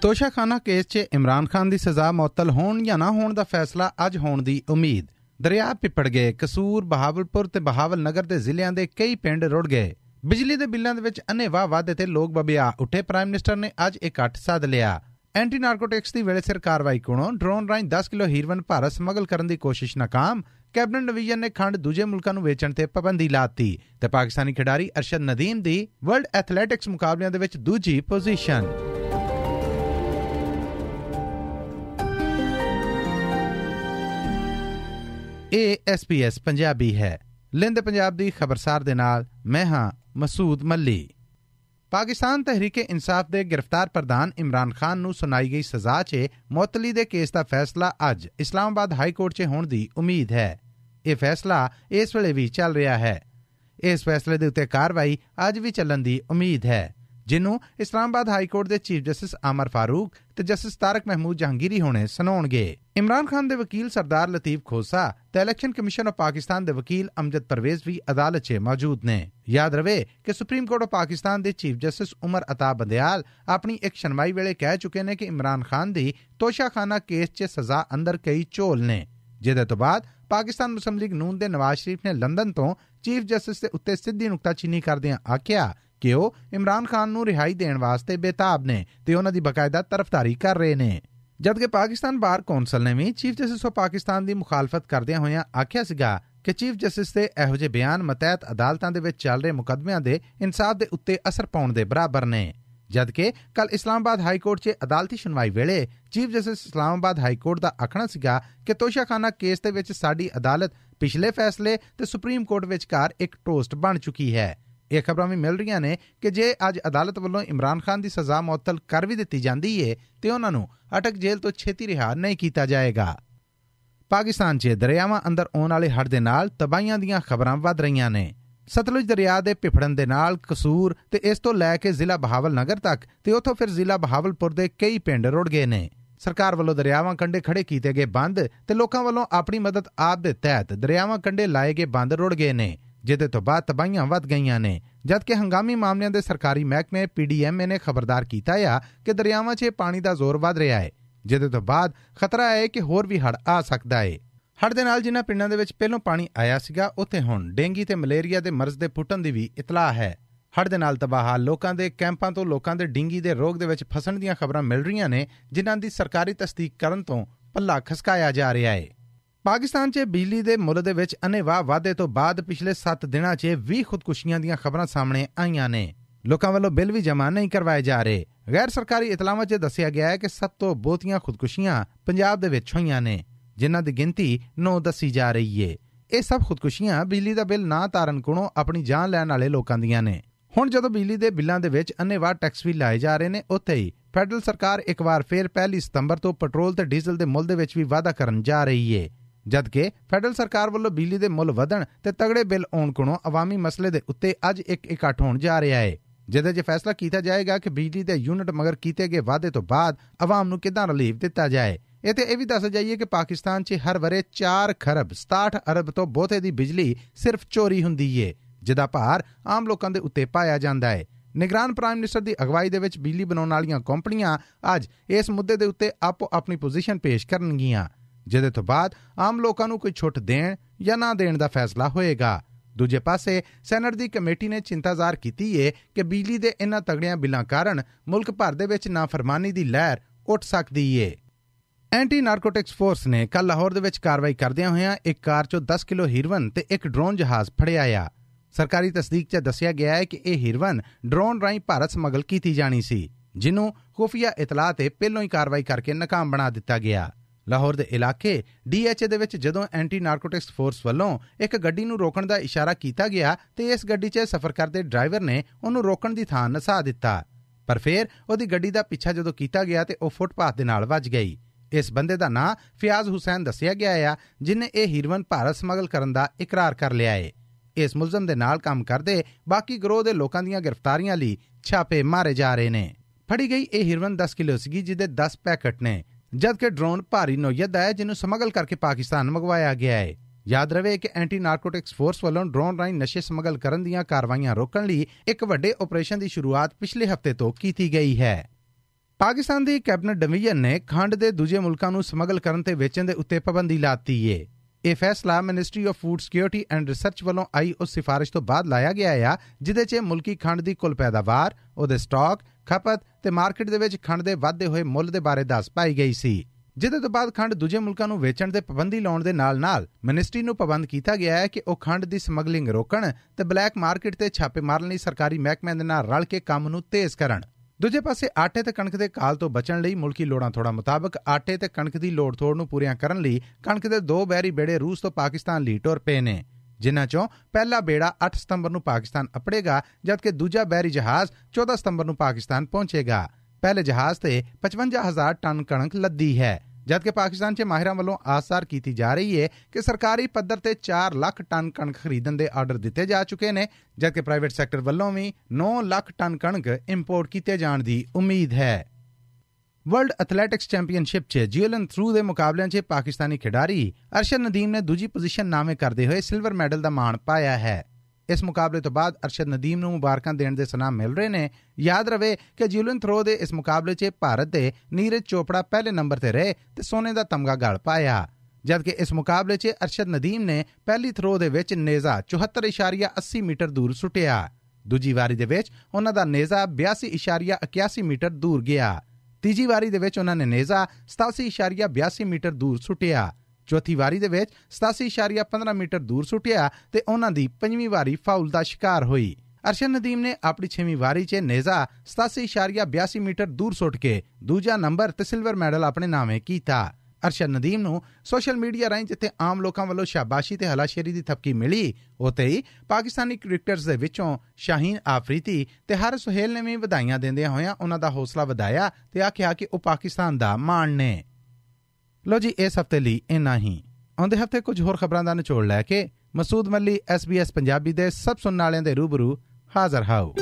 ਤੋਸ਼ਾਖਾਨਾ case 'ਚ ਇਮਰਾਨ ਖਾਨ ਦੀ ਸਜ਼ਾ ਮੁਅੱਤਲ ਹੋਣ ਜਾਂ ਨਾ ਹੋਣ ਦਾ ਫੈਸਲਾ ਅੱਜ ਹੋਣ ਦੀ ਉਮੀਦ। ਦਰਿਆ ਪਿਪੜ ਗਏ, ਕਸੂਰ ਬਹਾਵਲਪੁਰ ਤੇ ਬਹਾਵਲ ਨਗਰ ਦੇ ਜ਼ਿਲ੍ਹਿਆਂ ਦੇ ਕਈ ਪਿੰਡ ਰੁੜ ਗਏ। ਬਿਜਲੀ ਦੇ ਬਿੱਲਾਂ ਦੇ ਵਿੱਚ ਅਨੇਵਾਹ ਵਾਧੇ ਤੇ ਲੋਕ ਬਬਿਆ, ਉੱਠੇ ਪ੍ਰਾਈਮ ਮਿਨਿਸਟਰ ਨੇ ਅੱਜ ਇਕੱਠ ਸੱਦ ਲਿਆ। ਐਂਟੀ ਨਾਰਕੋਟਿਕਸ ਦੀ ਵੇਲੇ ਸਿਰ ਕਾਰਵਾਈ ਕੋਲੋਂ ਡਰੋਨ ਰਾਹੀਂ 10 ਕਿਲੋ ਹੀਰੋਇਨ ਭਾਰਤ ਸਮਗਲ ਕਰਨ ਦੀ ਕੋਸ਼ਿਸ਼ ਨਾਕਾਮ। ਕੈਬਨਿਟ ਡਿਵੀਜ਼ਨ ਨੇ ਖੰਡ ਦੂਜੇ ਮੁਲਕਾਂ ਨੂੰ ਵੇਚਣ ਤੇ ਪਾਬੰਦੀ ਲਾਤੀ। ਤੇ ਪਾਕਿਸਤਾਨੀ ਖਿਡਾਰੀ ਅਰਸ਼ਦ ਨਦੀਮ ਦੀ ਵਰਲਡ ਐਥਲੈਟਿਕਸ ਮੁਕਾਬਲਿਆਂ ਦੇ ਵਿੱਚ ਦੂਜੀ ਪੋਜੀਸ਼ਨ। ਇਹ ਐਸਪੀਐਸ ਪੰਜਾਬੀ ਹੈ। ਲਿੰਦ ਪੰਜਾਬ ਦੀ ਖਬਰਸਾਰ ਦੇ ਨਾਲ ਮੈਂ ਹਾਂ ਮਸੂਦ ਮੱਲੀ। ਪਾਕਿਸਤਾਨ ਤਹਿਰੀਕੇ ਇਨਸਾਫ ਦੇ ਗ੍ਰਿਫਤਾਰ ਪ੍ਰਧਾਨ ਇਮਰਾਨ ਖਾਨ ਨੂੰ ਸੁਣਾਈ ਗਈ ਸਜ਼ਾ 'ਚ ਮੁਅੱਤਲੀ ਦੇ ਕੇਸ ਦਾ ਫੈਸਲਾ ਅੱਜ ਇਸਲਾਮਾਬਾਦ ਹਾਈ ਕੋਰਟ 'ਚ ਹੋਣ ਦੀ ਉਮੀਦ ਹੈ। ਇਹ ਫੈਸਲਾ ਇਸ ਵੇਲੇ ਵੀ ਚੱਲ ਰਿਹਾ ਹੈ। ਇਸ ਫੈਸਲੇ ਦੇ ਉੱਤੇ ਕਾਰਵਾਈ ਅੱਜ ਵੀ ਚੱਲਣ ਦੀ ਉਮੀਦ ਹੈ। ਜਿਹਨੂੰ ਇਸਲਾਮਾਬਾਦ ਹਾਈ ਕੋਰਟ ਦੇ ਚੀਫ ਜਸਟਿਸ ਆਮਰ ਫਾਰੂਕ ਤੇ ਜਸਟਿਸ ਤਾਰਕ ਮਹਿਮੂਦ ਜਹਾਂਗੀਰੀ ਹੋਣੇ ਸੁਣਾਉਣਗੇ। ਇਮਰਾਨ ਖਾਨ ਦੇ ਵਕੀਲ ਸਰਦਾਰ ਲਤੀਫ ਖੋਸਾ ਤੇ ਇਲੈਕਸ਼ਨ ਕਮਿਸ਼ਨ ਆਫ ਪਾਕਿਸਤਾਨ ਦੇ ਵਕੀਲ ਅਮਜਦ ਪਰਵੇਜ਼ ਵੀ ਅਦਾਲਤ 'ਚ ਮੌਜੂਦ ਨੇ। ਯਾਦ ਰਵੇ ਕਿ ਸੁਪਰੀਮ ਕੋਰਟ ਆਫ ਪਾਕਿਸਤਾਨ ਦੇ ਚੀਫ ਜਸਟਿਸ ਉਮਰ ਅਤਾ ਬੰਦਿਆਲ ਆਪਣੀ ਇੱਕ ਸੁਣਵਾਈ ਵੇਲੇ ਕਹਿ ਚੁੱਕੇ ਨੇ ਕਿ ਇਮਰਾਨ ਖਾਨ ਦੀ ਤੋਸ਼ਾਖਾਨਾ ਕੇਸ 'ਚ ਸਜ਼ਾ ਅੰਦਰ ਕਈ ਝੋਲ ਨੇ। ਜਿਹਦੇ ਤੋਂ ਬਾਅਦ ਪਾਕਿਸਤਾਨ ਮੁਸਲਿਮ ਲੀਗ ਨੂਨ ਦੇ ਨਵਾਜ਼ ਸ਼ਰੀਫ ਨੇ ਲੰਡਨ ਤੋਂ ਚੀਫ ਜਸਟਿਸ ਦੇ ਉੱਤੇ ਸਿੱਧੀ ਨੁਕਤਾਚੀਨੀ ਕਰਦਿਆਂ ਆਖਿਆ ਕਿ ਉਹ ਇਮਰਾਨ ਖਾਨ ਨੂੰ ਰਿਹਾਈ ਦੇਣ ਵਾਸਤੇ ਬੇਤਾਬ ਨੇ ਤੇ ਉਹਨਾਂ ਦੀ ਬਕਾਇਦਾ ਤਰਫਦਾਰੀ ਕਰ ਰਹੇ ਨੇ। ਜਦਕਿ ਪਾਕਿਸਤਾਨ ਬਾਰ ਕੌਂਸਲ ਨੇ ਵੀ ਚੀਫ ਜਸਟਿਸ ਆਫ ਪਾਕਿਸਤਾਨ ਦੀ ਮੁਖਾਲਫਤ ਕਰਦਿਆਂ ਹੋਇਆਂ ਆਖਿਆ ਸੀਗਾ ਕਿ ਚੀਫ ਜਸਟਿਸ ਦੇ ਇਹੋ ਜਿਹੇ ਬਿਆਨ ਮਤਹਿਤ ਅਦਾਲਤਾਂ ਦੇ ਵਿੱਚ ਚੱਲ ਰਹੇ ਮੁਕੱਦਮਿਆਂ ਦੇ ਇਨਸਾਫ ਦੇ ਉੱਤੇ ਅਸਰ ਪਾਉਣ ਦੇ ਬਰਾਬਰ ਨੇ। ਜਦਕਿ ਕੱਲ ਇਸਲਾਮਾਬਾਦ ਹਾਈ ਕੋਰਟ 'ਚ ਅਦਾਲਤੀ ਸੁਣਵਾਈ ਵੇਲੇ chief justice Islamabad high court ਦਾ ਆਖਣਾ ਸੀਗਾ ਕਿ ਤੋਸ਼ਾਖਾਨਾ ਕੇਸ ਦੇ ਵਿੱਚ ਸਾਡੀ ਅਦਾਲਤ ਪਿਛਲੇ ਫੈਸਲੇ ਤੇ ਸੁਪਰੀਮ ਕੋਰਟ ਵਿਚਕਾਰ ਇੱਕ ਟੋਸਟ ਬਣ ਚੁੱਕੀ ਹੈ। ਇਹ ਖਬਰਾਂ ਵੀ ਮਿਲ ਰਹੀਆਂ ਨੇ ਕਿ ਜੇ ਅੱਜ ਅਦਾਲਤ ਵੱਲੋਂ ਇਮਰਾਨ ਖਾਨ ਦੀ ਸਜ਼ਾ ਮੁਅੱਤਲ ਕਰ ਵੀ ਦਿੱਤੀ ਜਾਂਦੀ ਏ, ਤੇ ਉਹਨਾਂ ਨੂੰ ਅਟਕ ਜੇਲ੍ਹ ਤੋਂ ਛੇਤੀ ਰਿਹਾ ਨਹੀਂ ਕੀਤਾ ਜਾਏਗਾ। ਪਾਕਿਸਤਾਨ 'ਚ ਦਰਿਆਵਾਂ ਅੰਦਰ ਆਉਣ ਵਾਲੇ ਹੜ੍ਹ ਦੇ ਨਾਲ ਤਬਾਹੀਆਂ ਦੀਆਂ ਖਬਰਾਂ ਵੱਧ ਰਹੀਆਂ ਨੇ। ਸਤਲੁਜ ਦਰਿਆ ਦੇ ਪਿਫੜਨ ਦੇ ਨਾਲ ਕਸੂਰ ਤੇ ਇਸ ਤੋਂ ਲੈ ਕੇ ਜ਼ਿਲ੍ਹਾ ਬਹਾਵਲ ਨਗਰ ਤੱਕ ਤੇ ਉਥੋਂ ਫਿਰ ਜ਼ਿਲ੍ਹਾ ਬਹਾਵਲਪੁਰ ਦੇ ਕਈ ਪਿੰਡ ਰੁੜ ਗਏ ਨੇ। ਸਰਕਾਰ ਵੱਲੋਂ ਦਰਿਆਵਾਂ ਕੰਢੇ ਖੜੇ ਕੀਤੇ ਗਏ ਬੰਦ ਤੇ ਲੋਕਾਂ ਵੱਲੋਂ ਆਪਣੀ ਮਦਦ ਆਪ ਦੇ ਤਹਿਤ ਦਰਿਆਵਾਂ ਕੰਢੇ ਲਾਏ ਗਏ ਬੰਦ ਰੁੜ ਗਏ ਨੇ। ਜਿਹਦੇ ਤੋਂ ਬਾਅਦ ਤਬਾਹੀਆਂ ਵੱਧ ਗਈਆਂ ਨੇ। ਜਦਕਿ ਹੰਗਾਮੀ ਮਾਮਲਿਆਂ ਦੇ ਸਰਕਾਰੀ ਮਹਿਕਮੇ ਪੀਡੀਐਮਏ ਨੇ ਖਬਰਦਾਰ ਕੀਤਾ ਆ ਕਿ ਦਰਿਆਵਾਂ 'ਚ ਪਾਣੀ ਦਾ ਜ਼ੋਰ ਵੱਧ ਰਿਹਾ ਹੈ, ਜਿਹਦੇ ਤੋਂ ਬਾਅਦ ਖਤਰਾ ਹੈ ਕਿ ਹੋਰ ਵੀ ਹੜ ਆ ਸਕਦਾ ਹੈ। ਹੜ ਦੇ ਨਾਲ ਜਿਨ੍ਹਾਂ ਪਿੰਡਾਂ ਦੇ ਵਿੱਚ ਪਹਿਲਾਂ ਪਾਣੀ ਆਇਆ ਸੀਗਾ, ਉੱਥੇ ਹੁਣ ਡੇਂਗੀ ਤੇ ਮਲੇਰੀਆ ਦੇ ਮਰਜ਼ ਦੇ ਫੁੱਟਣ ਦੀ ਵੀ ਇਤਲਾਹ ਹੈ। ਹੜ ਦੇ ਨਾਲ ਤਬਾਹ ਲੋਕਾਂ ਦੇ ਕੈਂਪਾਂ ਤੋਂ ਲੋਕਾਂ ਦੇ ਡਿੰਗੀ ਦੇ ਰੋਗ ਦੇ ਵਿੱਚ ਫਸਣ ਦੀਆਂ ਖਬਰਾਂ ਮਿਲ ਰਹੀਆਂ ਨੇ, ਜਿਨ੍ਹਾਂ ਦੀ ਸਰਕਾਰੀ ਤਸਦੀਕ ਕਰਨ ਤੋਂ ਪੱਲਾ ਖਸਕਾਇਆ ਜਾ ਰਿਹਾ ਹੈ। ਪਾਕਿਸਤਾਨ 'ਚ ਬਿਜਲੀ ਦੇ ਮੁੱਲ ਦੇ ਵਿੱਚ ਅਨੇਵਾਹ ਵਾਧੇ ਤੋਂ ਬਾਅਦ ਪਿਛਲੇ 7 ਦਿਨਾਂ 'ਚ 20 ਖੁਦਕੁਸ਼ੀਆਂ ਦੀਆਂ ਖਬਰਾਂ ਸਾਹਮਣੇ ਆਈਆਂ ਨੇ। ਲੋਕਾਂ ਵੱਲੋਂ ਬਿੱਲ ਵੀ ਜਮ੍ਹਾਂ ਨਹੀਂ ਕਰਵਾਏ ਜਾ ਰਹੇ। ਗੈਰ ਸਰਕਾਰੀ ਇਤਲਾਹਾਂ 'ਚ ਦੱਸਿਆ ਗਿਆ ਹੈ ਕਿ ਸਭ ਤੋਂ ਬਹੁਤੀਆਂ ਖੁਦਕੁਸ਼ੀਆਂ ਪੰਜਾਬ ਦੇ ਵਿੱਚ ਹੋਈਆਂ ਨੇ, ਜਿਨ੍ਹਾਂ ਦੀ ਗਿਣਤੀ 9 ਦੱਸੀ ਜਾ ਰਹੀ ਏ। ਇਹ ਸਭ ਖੁਦਕੁਸ਼ੀਆਂ ਬਿਜਲੀ ਦਾ ਬਿੱਲ ਨਾ ਤਾਰਨ ਕੋਲੋਂ ਆਪਣੀ ਜਾਨ ਲੈਣ ਵਾਲੇ ਲੋਕਾਂ ਦੀਆਂ ਨੇ। ਹੁਣ ਜਦੋਂ ਬਿਜਲੀ ਦੇ ਬਿੱਲਾਂ ਦੇ ਵਿੱਚ ਅੰਨੇਵਾਹ ਟੈਕਸ ਵੀ ਲਾਏ ਜਾ ਰਹੇ ਨੇ, ਉੱਥੇ ਹੀ ਫੈਡਰਲ ਸਰਕਾਰ ਇੱਕ ਵਾਰ ਫੇਰ ਪਹਿਲੀ ਸਤੰਬਰ ਤੋਂ ਪੈਟਰੋਲ ਤੇ ਡੀਜ਼ਲ ਦੇ ਮੁੱਲ ਦੇ ਵਿੱਚ ਵੀ ਵਾਧਾ ਕਰਨ ਜਾ ਰਹੀ ਏ। ਜਦਕਿ ਫੈਡਰਲ ਸਰਕਾਰ ਵੱਲੋਂ ਬਿਜਲੀ ਦੇ ਮੁੱਲ ਵਧਣ ਤੇ ਤਗੜੇ ਬਿੱਲ ਆਉਣ ਕੋਲੋਂ ਆਵਾਮੀ ਮਸਲੇ ਦੇ ਉੱਤੇ ਅੱਜ ਇੱਕ ਇਕੱਠ ਹੋਣ ਜਾ ਰਿਹਾ ਹੈ। ਜਿਹਦੇ 'ਚ ਫੈਸਲਾ ਕੀਤਾ ਜਾਏਗਾ ਕਿ ਬਿਜਲੀ ਦੇ ਯੂਨਿਟ ਮਗਰ ਕੀਤੇ ਗਏ ਵਾਅਦੇ ਤੋਂ ਬਾਅਦ ਆਵਾਮ ਨੂੰ ਕਿੱਦਾਂ ਰਿਲੀਫ ਦਿੱਤਾ ਜਾਏ। ਇਹ ਤੇ ਇਹ ਵੀ ਦੱਸ ਜਾਈਏ ਕਿ ਪਾਕਿਸਤਾਨ 'ਚ ਹਰ ਵਰੇ 4 ਖਰਬ 67 ਅਰਬ ਤੋਂ ਬਹੁਤੇ ਦੀ ਬਿਜਲੀ ਸਿਰਫ ਚੋਰੀ ਹੁੰਦੀ ਏ, ਜਿਹਦਾ ਭਾਰ ਆਮ ਲੋਕਾਂ ਦੇ ਉੱਤੇ ਪਾਇਆ ਜਾਂਦਾ ਹੈ ਨਿਗਰਾਨ ਪ੍ਰਾਈਮ ਮਿਨਿਸਟਰ ਦੀ ਅਗਵਾਈ ਦੇ ਵਿੱਚ ਬਿਜਲੀ ਬਣਾਉਣ ਵਾਲੀਆਂ ਕੰਪਨੀਆਂ ਅੱਜ ਇਸ ਮੁੱਦੇ ਦੇ ਉੱਤੇ ਆਪੋ ਆਪਣੀ ਪੋਜੀਸ਼ਨ ਪੇਸ਼ ਕਰਨਗੀਆਂ। ਜਿਹਦੇ ਤੋਂ ਬਾਅਦ ਆਮ ਲੋਕਾਂ ਨੂੰ ਕੋਈ ਛੁੱਟ ਦੇਣ ਜਾਂ ਨਾ ਦੇਣ ਦਾ ਫੈਸਲਾ ਹੋਏਗਾ। ਦੂਜੇ ਪਾਸੇ, ਸੈਨੇਟ ਦੀ ਕਮੇਟੀ ਨੇ ਚਿੰਤਾ ਜ਼ਾਹਰ ਕੀਤੀ ਹੈ ਕਿ ਬਿਜਲੀ ਦੇ ਇਨ੍ਹਾਂ ਤਗੜੀਆਂ ਬਿੱਲਾਂ ਕਾਰਨ ਮੁਲਕ ਭਰ ਦੇ ਵਿੱਚ ਨਾਫਰਮਾਨੀ ਦੀ ਲਹਿਰ ਉੱਠ ਸਕਦੀ ਏ। ਐਂਟੀ ਨਾਰਕੋਟਿਕਸ ਫੋਰਸ ਨੇ ਕੱਲ ਲਾਹੌਰ ਦੇ ਵਿੱਚ ਕਾਰਵਾਈ ਕਰਦਿਆਂ ਹੋਇਆਂ ਇੱਕ ਕਾਰ 'ਚੋਂ 10 ਕਿਲੋ ਹੀਰੋਇਨ ਤੇ ਇੱਕ ਡਰੋਨ ਜਹਾਜ਼ ਫੜਿਆ ਆ। ਸਰਕਾਰੀ ਤਸਦੀਕ 'ਚ ਦੱਸਿਆ ਗਿਆ ਹੈ ਕਿ ਇਹ ਹੀਰੋਇਨ ਡਰੋਨ ਰਾਹੀਂ ਭਾਰਤ ਸਮਗਲ ਕੀਤੀ ਜਾਣੀ ਸੀ ਜਿਹਨੂੰ ਖੁਫੀਆ ਇਤਲਾਹ ਤੇ ਪਹਿਲਾਂ ਹੀ ਕਾਰਵਾਈ ਕਰਕੇ ਨਾਕਾਮ ਬਣਾ ਦਿੱਤਾ ਗਿਆ। ਲਾਹੌਰ ਦੇ ਇਲਾਕੇ ਡੀਐਚਏ ਦੇ ਵਿੱਚ ਜਦੋਂ ਐਂਟੀ ਨਾਰਕੋਟਿਕਸ ਫੋਰਸ ਵੱਲੋਂ ਇੱਕ ਗੱਡੀ ਨੂੰ ਰੋਕਣ ਦਾ ਇਸ਼ਾਰਾ ਕੀਤਾ ਗਿਆ ਤੇ ਇਸ ਗੱਡੀ 'ਚ ਸਫ਼ਰ ਕਰਦੇ ਡਰਾਈਵਰ ਨੇ ਉਹਨੂੰ ਰੋਕਣ ਦੀ ਥਾਂ ਨਸਾ ਦਿੱਤਾ। ਪਰ ਫਿਰ ਉਹਦੀ ਗੱਡੀ ਦਾ ਪਿੱਛਾ ਜਦੋਂ ਕੀਤਾ ਗਿਆ ਤੇ ਉਹ ਫੁੱਟਪਾਥ ਦੇ ਨਾਲ ਵੱਜ ਗਈ। ਇਸ ਬੰਦੇ ਦਾ ਨਾਂ ਫਿਆਜ਼ ਹੁਸੈਨ ਦੱਸਿਆ ਗਿਆ ਹੈ ਜਿਨੇ ਇਹ ਹੀਰੋਇਨ ਭਾਰਤ ਸਮਗਲ ਕਰਨ ਦਾ ਇਕਰਾਰ ਕਰ ਲਿਆ ਹੈ ਇਸ ਮੁਲਜ਼ਮ ਦੇ ਨਾਲ ਕੰਮ ਕਰਦੇ ਬਾਕੀ ਗਰੋਹ ਦੇ ਲੋਕਾਂ ਦੀਆਂ ਗ੍ਰਿਫਤਾਰੀਆਂ ਲਈ ਛਾਪੇ ਮਾਰੇ ਜਾ ਰਹੇ ਨੇ। ਫੜੀ ਗਈ ਇਹ ਹੀਰੋਇਨ 10 ਕਿਲੋ ਸੀਗੀ, ਜਿਹਦੇ 10 ਪੈਕਟ ਨੇ। ਜਦਕਿ ਡਰੋਨ ਭਾਰੀ ਨੋਇਤ ਦਾ ਹੈ, ਜਿਹਨੂੰ ਸਮਗਲ ਕਰਕੇ ਪਾਕਿਸਤਾਨ ਮੰਗਵਾਇਆ ਗਿਆ ਹੈ। ਯਾਦ ਰਵੇ ਕਿ ਐਂਟੀ ਨਾਰਕੋਟਿਕਸ ਫੋਰਸ ਵੱਲੋਂ ਡਰੋਨ ਰਾਹੀਂ ਨਸ਼ੇ ਸਮਗਲ ਕਰਨ ਦੀਆਂ ਕਾਰਵਾਈਆਂ ਰੋਕਣ ਲਈ ਇੱਕ ਵੱਡੇ ਆਪਰੇਸ਼ਨ ਦੀ ਸ਼ੁਰੂਆਤ ਪਿਛਲੇ ਹਫ਼ਤੇ ਤੋਂ ਕੀਤੀ ਗਈ ਹੈ। ਪਾਕਿਸਤਾਨ ਦੀ ਕੈਬਨਿਟ ਡਿਵੀਜ਼ਨ ਨੇ ਖੰਡ ਦੇ ਦੂਜੇ ਮੁਲਕਾਂ ਨੂੰ ਸਮਗਲ ਕਰਨ ਤੇ ਵੇਚਣ ਦੇ ਉੱਤੇ ਪਾਬੰਦੀ ਲਾਤੀ ਏ। ਇਹ ਫੈਸਲਾ ministry of food security and research ਵੱਲੋਂ ਆਈ ਉਸ ਸਿਫਾਰਿਸ਼ ਤੋਂ ਬਾਅਦ ਲਾਇਆ ਗਿਆ ਹੈ ਜਿਦੇ 'ਚ ਮੁਲਕੀ ਖੰਡ ਦੀ ਕੁੱਲ ਪੈਦਾਵਾਰ, ਉਹਦੇ ਸਟਾਕ ਖਪਤ ਤੇ ਮਾਰਕੀਟ ਦੇ ਵਿੱਚ ਖੰਡ ਦੇ ਵਾਧੇ ਹੋਏ ਮੁੱਲ ਦੇ ਬਾਰੇ ਦੱਸ ਪਾਈ ਗਈ ਸੀ। ਜਿਹਦੇ ਤੋਂ ਬਾਅਦ ਖੰਡ ਦੂਜੇ ਮੁਲਕਾਂ ਨੂੰ ਵੇਚਣ ਤੇ ਪਾਬੰਦੀ ਲਾਉਣ ਦੇ ਨਾਲ-ਨਾਲ ਮਿਨਿਸਟਰੀ ਨੂੰ ਪਾਬੰਦ ਕੀਤਾ ਗਿਆ ਹੈ ਕਿ ਉਹ ਖੰਡ ਦੀ ਸਮਗਲਿੰਗ ਰੋਕਣ ਤੇ ਬਲੈਕ ਮਾਰਕੀਟ ਤੇ ਛਾਪੇ ਮਾਰਨ ਲਈ ਸਰਕਾਰੀ ਮਹਿਕਮਿਆਂ ਦੇ ਨਾਲ ਰਲ ਕੇ ਕੰਮ ਨੂੰ ਤੇਜ਼ ਕਰਨ। ਦੂਜੇ ਪਾਸੇ ਆਟੇ ਤੇ ਕਣਕ ਦੇ ਕਾਲ ਤੋਂ ਬਚਣ ਲਈ ਮੁਲਕੀ ਲੋੜਾਂ ਥੋੜਾ ਮੁਤਾਬਕ ਆਟੇ ਤੇ ਕਣਕ ਦੀ ਲੋੜ ਥੋੜ ਨੂੰ ਪੂਰੀਆਂ ਕਰਨ ਲਈ ਕਣਕ ਦੇ ਦੋ ਬੈਰੀ ਬੇੜੇ ਰੂਸ ਤੋਂ ਪਾਕਿਸਤਾਨ ਲਈ ਟੁਰ ਪਏ ਨੇ। ਜਿਨ੍ਹਾਂ ਚੋਂ ਪਹਿਲਾ ਬੇੜਾ 8 ਸਤੰਬਰ ਨੂੰ ਪਾਕਿਸਤਾਨ ਅਪੜੇਗਾ, ਜਦਕਿ ਦੂਜਾ ਬੈਰੀ ਜਹਾਜ਼ 14 ਸਤੰਬਰ ਨੂੰ ਪਾਕਿਸਤਾਨ ਪਹੁੰਚੇਗਾ। ਪਹਿਲੇ ਜਹਾਜ਼ ਤੇ 55000 ਟਨ ਕਣਕ ਲੱਦੀ ਹੈ, ਜਦਕਿ ਪਾਕਿਸਤਾਨ 'ਚ ਮਾਹਿਰਾਂ ਵੱਲੋਂ ਆਸਾਰ ਕੀਤੀ ਜਾ ਰਹੀ ਹੈ ਕਿ ਸਰਕਾਰੀ ਪੱਧਰ ਤੇ 4 ਲੱਖ ਟਨ ਕਣਕ ਖਰੀਦਣ ਦੇ ਆਰਡਰ ਦਿੱਤੇ ਜਾ ਚੁੱਕੇ ਨੇ, ਜਦਕਿ ਪ੍ਰਾਈਵੇਟ ਸੈਕਟਰ ਵੱਲੋਂ ਵੀ 9 ਲੱਖ ਟਨ ਕਣਕ ਇੰਪੋਰਟ ਕੀਤੇ ਜਾਣ ਦੀ ਉਮੀਦ ਹੈ। ਵਰਲਡ ਐਥਲੈਟਿਕਸ ਚੈਂਪੀਅਨਸ਼ਿਪ 'ਚ ਜੀਲਨ ਥਰੂ ਦੇ ਮੁਕਾਬਲਿਆਂ 'ਚ ਪਾਕਿਸਤਾਨੀ ਖਿਡਾਰੀ ਅਰਸ਼ਦ ਨਦੀਮ ਨੇ ਦੂਜੀ ਪੋਜੀਸ਼ਨ ਨਾਮੇ ਕਰਦੇ ਹੋਏ ਸਿਲਵਰ ਮੈਡਲ ਦਾ ਮਾਣ ਪਾਇਆ ਹੈ। ਇਸ ਮੁਕਾਬਲੇ ਤੋਂ ਬਾਅਦ ਅਰਸ਼ਦ ਨਦੀਮ ਨੂੰ ਮੁਬਾਰਕਾਂ ਦੇਣ ਦੇ ਸਨਾਮ ਮਿਲ ਰਹੇ ਨੇ। ਯਾਦ ਰਵੇ ਕਿ ਜੂਲਨ ਥਰੋ ਦੇ ਇਸ ਮੁਕਾਬਲੇ 'ਚ ਭਾਰਤ ਦੇ ਨੀਰਜ ਚੋਪੜਾ ਪਹਿਲੇ ਨੰਬਰ ਤੇ ਰਹੇ ਤੇ ਸੋਨੇ ਦਾ ਤਮਗਾ ਗਲ ਪਾਇਆ। ਜਦਕਿ ਇਸ ਮੁਕਾਬਲੇ 'ਚ ਅਰਸ਼ਦ ਨਦੀਮ ਨੇ ਪਹਿਲੀ ਥਰੋ ਦੇ ਵਿੱਚ ਨੇਜ਼ਾ 74.80 ਮੀਟਰ ਦੂਰ ਸੁੱਟਿਆ। ਦੂਜੀ ਵਾਰੀ ਦੇ ਵਿੱਚ ਉਹਨਾਂ ਦਾ ਨੇਜ਼ਾ 82.81 ਮੀਟਰ ਦੂਰ ਗਿਆ। ਤੀਜੀ ਵਾਰੀ ਦੇ ਵਿੱਚ ਉਹਨਾਂ ਨੇ ਨੇਜ਼ਾ 87.82 ਮੀਟਰ ਦੂਰ ਸੁੱਟਿਆ। ਚੌਥੀ ਵਾਰੀ ਦੇ ਵਿੱਚ 87.15 ਮੀਟਰ ਦੂਰ ਸੁੱਟਿਆ ਤੇ ਉਹਨਾਂ ਦੀ ਪੰਜਵੀਂ ਵਾਰੀ ਫਾਉਲ ਦਾ ਸ਼ਿਕਾਰ ਹੋਈ। ਅਰਸ਼ਨ ਨਦੀਮ ਨੇ ਆਪਣੀ 6ਵੀਂ ਵਾਰੀ 'ਚ ਨੇਜ਼ਾ 87.82 ਮੀਟਰ ਦੂਰ ਸੁੱਟ ਕੇ ਦੂਜਾ ਨੰਬਰ ਤੇ ਸਿਲਵਰ ਮੈਡਲ ਆਪਣੇ ਨਾਮੇ ਕੀਤਾ। ਅਰਸ਼ਨ ਨਦੀਮ ਨੂੰ ਸੋਸ਼ਲ ਮੀਡੀਆ ਰਾਹੀਂ ਜਿੱਥੇ ਆਮ ਲੋਕਾਂ ਵੱਲੋਂ ਸ਼ਾਬਾਸ਼ੀ ਤੇ ਹਲਾਸ਼ੇਰੀ ਦੀ ਥਪਕੀ ਮਿਲੀ ਉਤੇ ਹੀ ਪਾਕਿਸਤਾਨੀ ਕ੍ਰਿਕਟਰਸ ਦੇ ਵਿੱਚੋਂ ਸ਼ਾਹੀਨ ਆਫਰੀਤੀ ਤੇ ਹਰ ਸੁਹੇਲ ਨੇ ਵੀ ਵਧਾਈਆਂ ਦਿੰਦਿਆਂ ਹੋਇਆਂ ਉਹਨਾਂ ਦਾ ਹੌਸਲਾ ਵਧਾਇਆ ਤੇ ਆਖਿਆ ਕਿ ਉਹ ਪਾਕਿਸਤਾਨ ਦਾ ਮਾਣ ਨੇ। ਲੋ ਜੀ, ਇਸ ਹਫ਼ਤੇ ਲਈ ਇੰਨਾ ਹੀ। ਆਉਂਦੇ ਹਫ਼ਤੇ ਕੁਝ ਹੋਰ ਖਬਰਾਂ ਦਾ ਨਿਚੋੜ ਲੈ ਕੇ ਮਸੂਦ ਮੱਲੀ SBS ਪੰਜਾਬੀ ਦੇ ਸਭ ਸੁਣਨ ਵਾਲਿਆਂ ਦੇ ਰੂਬਰੂ ਹਾਜ਼ਰ ਹਾਓ।